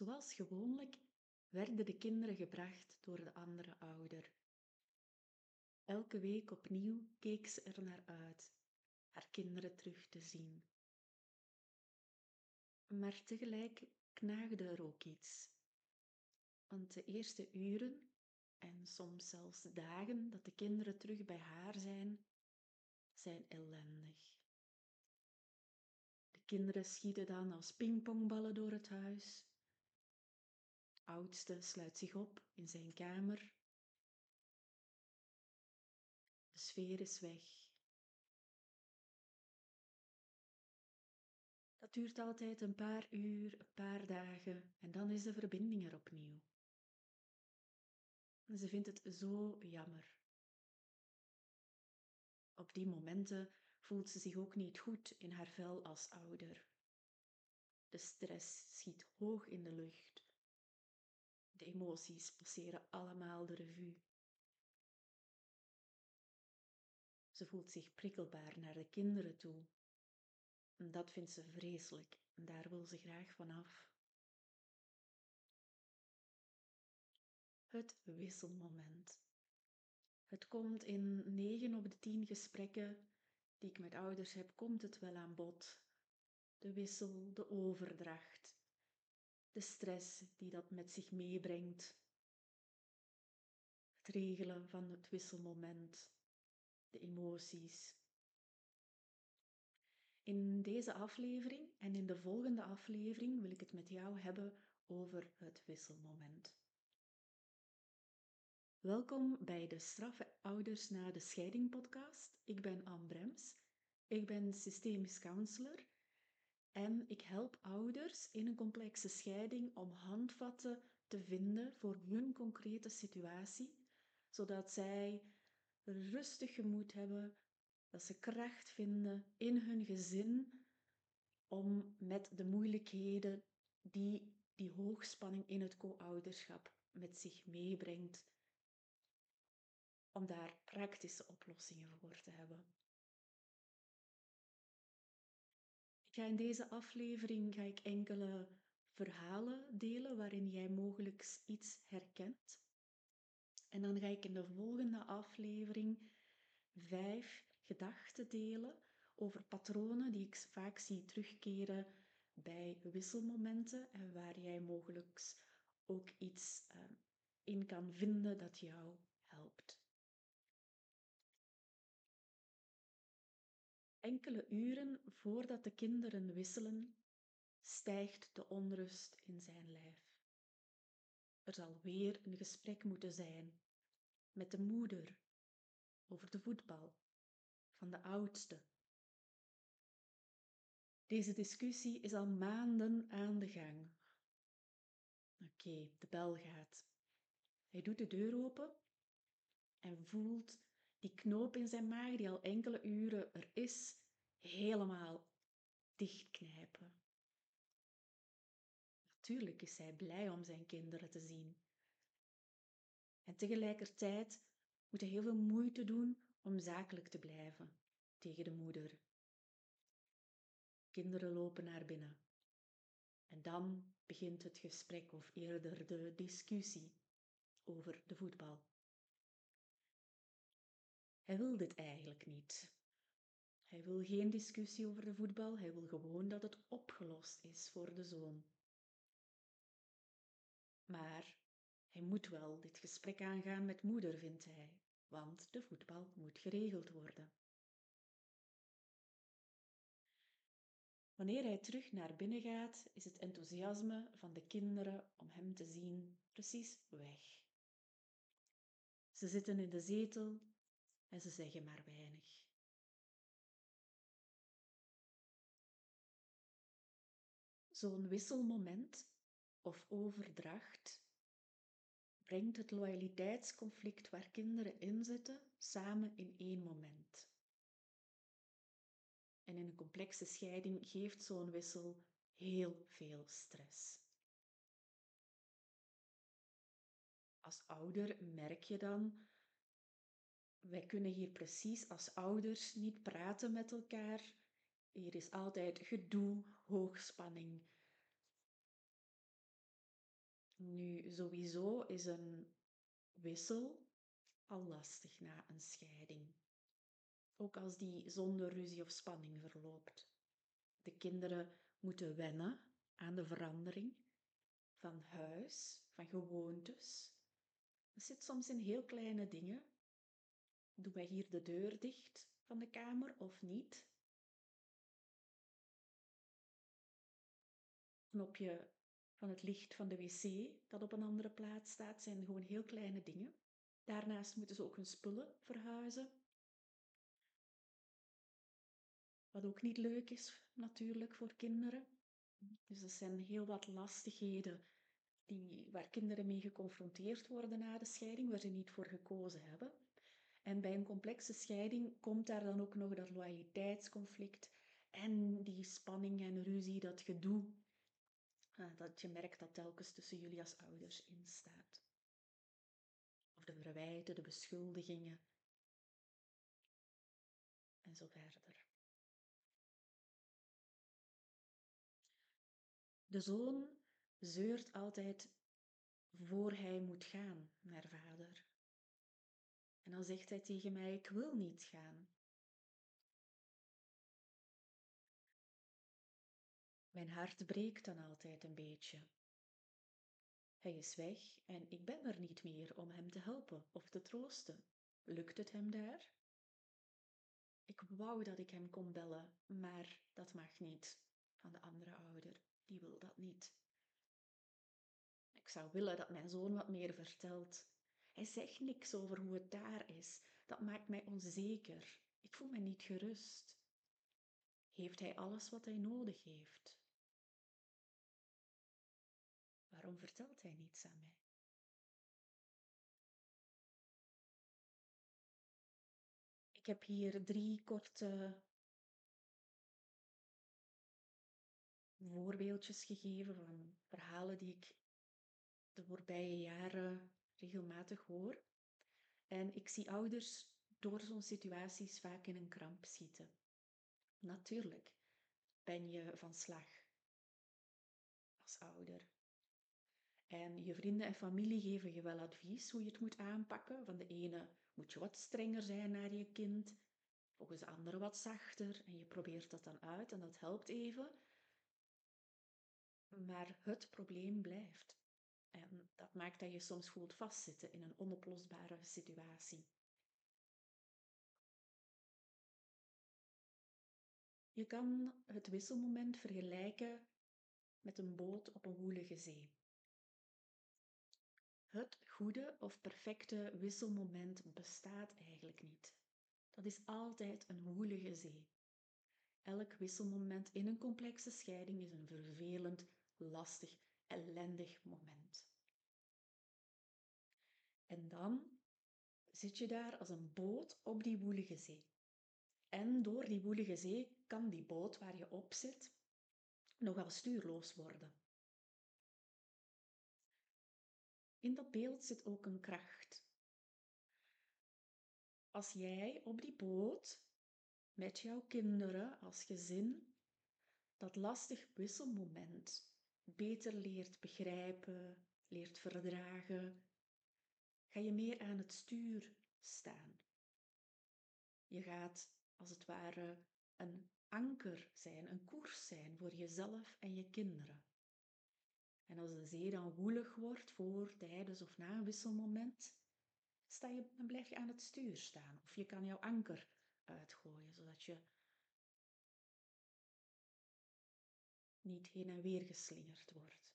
Zoals gewoonlijk werden de kinderen gebracht door de andere ouder. Elke week opnieuw keek ze er naar uit haar kinderen terug te zien. Maar tegelijk knaagde er ook iets. Want de eerste uren en soms zelfs dagen dat de kinderen terug bij haar zijn, zijn ellendig. De kinderen schieten dan als pingpongballen door het huis. Oudste sluit zich op in zijn kamer. De sfeer is weg. Dat duurt altijd een paar uur, een paar dagen en dan is de verbinding er opnieuw. Ze vindt het zo jammer. Op die momenten voelt ze zich ook niet goed in haar vel als ouder. De stress schiet hoog in de lucht. De emoties passeren allemaal de revue. Ze voelt zich prikkelbaar naar de kinderen toe. En dat vindt ze vreselijk en daar wil ze graag vanaf. Het wisselmoment. Het komt in 9 op de 10 gesprekken die ik met ouders heb, komt het wel aan bod. De wissel, de overdracht, de stress die dat met zich meebrengt. Het regelen van het wisselmoment, de emoties. In deze aflevering en in de volgende aflevering wil ik het met jou hebben over het wisselmoment. Welkom bij de Straffe Ouders na de Scheiding podcast. Ik ben Anne Brems. Ik ben systemisch counselor en ik help ouders in een complexe scheiding om handvatten te vinden voor hun concrete situatie, zodat zij rustig gemoed hebben, dat ze kracht vinden in hun gezin om met de moeilijkheden die die hoogspanning in het co-ouderschap met zich meebrengt, om daar praktische oplossingen voor te hebben. Ik ga in deze aflevering ga ik enkele verhalen delen waarin jij mogelijk iets herkent. En dan ga ik in de volgende aflevering vijf gedachten delen over patronen die ik vaak zie terugkeren bij wisselmomenten en waar jij mogelijk ook iets uh, in kan vinden dat jou helpt. Enkele uren voordat de kinderen wisselen, stijgt de onrust in zijn lijf. Er zal weer een gesprek moeten zijn met de moeder over de voetbal van de oudste. Deze discussie is al maanden aan de gang. Oké, de bel gaat. Hij doet de deur open en voelt die knoop in zijn maag die al enkele uren er is, helemaal dichtknijpen. Natuurlijk is hij blij om zijn kinderen te zien. En tegelijkertijd moet hij heel veel moeite doen om zakelijk te blijven tegen de moeder. Kinderen lopen naar binnen. En dan begint het gesprek of eerder de discussie over de voetbal. Hij wil dit eigenlijk niet. Hij wil geen discussie over de voetbal, hij wil gewoon dat het opgelost is voor de zoon. Maar hij moet wel dit gesprek aangaan met moeder, vindt hij, want de voetbal moet geregeld worden. Wanneer hij terug naar binnen gaat, is het enthousiasme van de kinderen om hem te zien precies weg. Ze zitten in de zetel en ze zeggen maar weinig. Zo'n wisselmoment of overdracht brengt het loyaliteitsconflict waar kinderen in zitten samen in één moment. En in een complexe scheiding geeft zo'n wissel heel veel stress. Als ouder merk je dan wij kunnen hier precies als ouders niet praten met elkaar. Hier is altijd gedoe, hoogspanning. Nu, sowieso is een wissel al lastig na een scheiding. Ook als die zonder ruzie of spanning verloopt. De kinderen moeten wennen aan de verandering van huis, van gewoontes. Dat zit soms in heel kleine dingen. Doen wij hier de deur dicht van de kamer of niet? Knopje van het licht van de wc dat op een andere plaats staat, zijn gewoon heel kleine dingen. Daarnaast moeten ze ook hun spullen verhuizen. Wat ook niet leuk is natuurlijk voor kinderen. Dus dat zijn heel wat lastigheden die, waar kinderen mee geconfronteerd worden na de scheiding, waar ze niet voor gekozen hebben. En bij een complexe scheiding komt daar dan ook nog dat loyaliteitsconflict en die spanning en ruzie, dat gedoe, uh, dat je merkt dat telkens tussen jullie als ouders instaat. Of de verwijten, de beschuldigingen en zo verder. De zoon zeurt altijd voor hij moet gaan naar vader. En dan zegt hij tegen mij: Ik wil niet gaan. Mijn hart breekt dan altijd een beetje. Hij is weg en ik ben er niet meer om hem te helpen of te troosten. Lukt het hem daar? Ik wou dat ik hem kon bellen, maar dat mag niet van de andere ouder die wil dat niet. Ik zou willen dat mijn zoon wat meer vertelt. Hij zegt niks over hoe het daar is. Dat maakt mij onzeker. Ik voel me niet gerust. Heeft hij alles wat hij nodig heeft? Waarom vertelt hij niets aan mij? Ik heb hier drie korte voorbeeldjes gegeven van verhalen die ik de voorbije jaren regelmatig hoor. En ik zie ouders door zo'n situaties vaak in een kramp zitten. Natuurlijk ben je van slag als ouder. En je vrienden en familie geven je wel advies hoe je het moet aanpakken. Van de ene moet je wat strenger zijn naar je kind, volgens de andere wat zachter. En je probeert dat dan uit en dat helpt even. Maar het probleem blijft. En dat maakt dat je soms voelt vastzitten in een onoplosbare situatie. Je kan het wisselmoment vergelijken met een boot op een woelige zee. Het goede of perfecte wisselmoment bestaat eigenlijk niet. Dat is altijd een woelige zee. Elk wisselmoment in een complexe scheiding is een vervelend, lastig, ellendig moment. En dan zit je daar als een boot op die woelige zee. En door die woelige zee kan die boot waar je op zit nogal stuurloos worden. In dat beeld zit ook een kracht. Als jij op die boot met jouw kinderen als gezin dat lastig wisselmoment beter leert begrijpen, leert verdragen, ga je meer aan het stuur staan. Je gaat als het ware een anker zijn, een koers zijn voor jezelf en je kinderen. En als de zee dan woelig wordt voor, tijdens of na een wisselmoment, sta je, dan blijf je aan het stuur staan. Of je kan jouw anker uitgooien, zodat je niet heen en weer geslingerd wordt.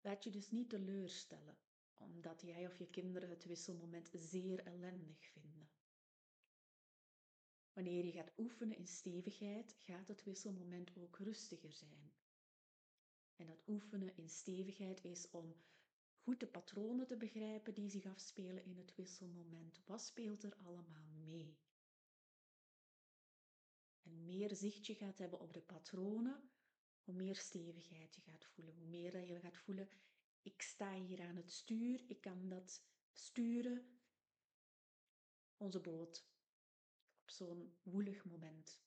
Laat je dus niet teleurstellen, omdat jij of je kinderen het wisselmoment zeer ellendig vinden. Wanneer je gaat oefenen in stevigheid, gaat het wisselmoment ook rustiger zijn. En dat oefenen in stevigheid is om goed de patronen te begrijpen die zich afspelen in het wisselmoment. Wat speelt er allemaal mee? En meer zicht je gaat hebben op de patronen, hoe meer stevigheid je gaat voelen. Hoe meer dat je gaat voelen, ik sta hier aan het stuur, ik kan dat sturen. Onze boot op zo'n woelig moment.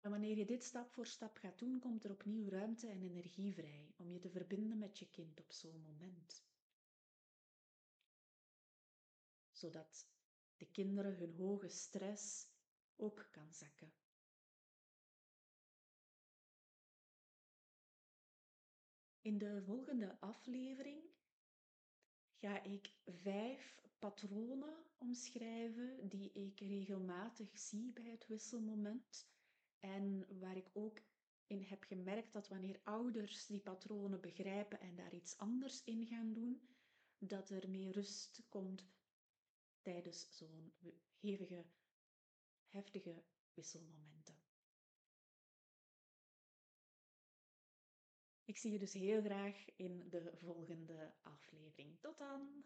En wanneer je dit stap voor stap gaat doen, komt er opnieuw ruimte en energie vrij om je te verbinden met je kind op zo'n moment. Zodat de kinderen hun hoge stress ook kan zakken. In de volgende aflevering ga ik vijf patronen omschrijven die ik regelmatig zie bij het wisselmoment. En waar ik ook in heb gemerkt dat wanneer ouders die patronen begrijpen en daar iets anders in gaan doen, dat er meer rust komt tijdens zo'n hevige, heftige wisselmomenten. Ik zie je dus heel graag in de volgende aflevering. Tot dan!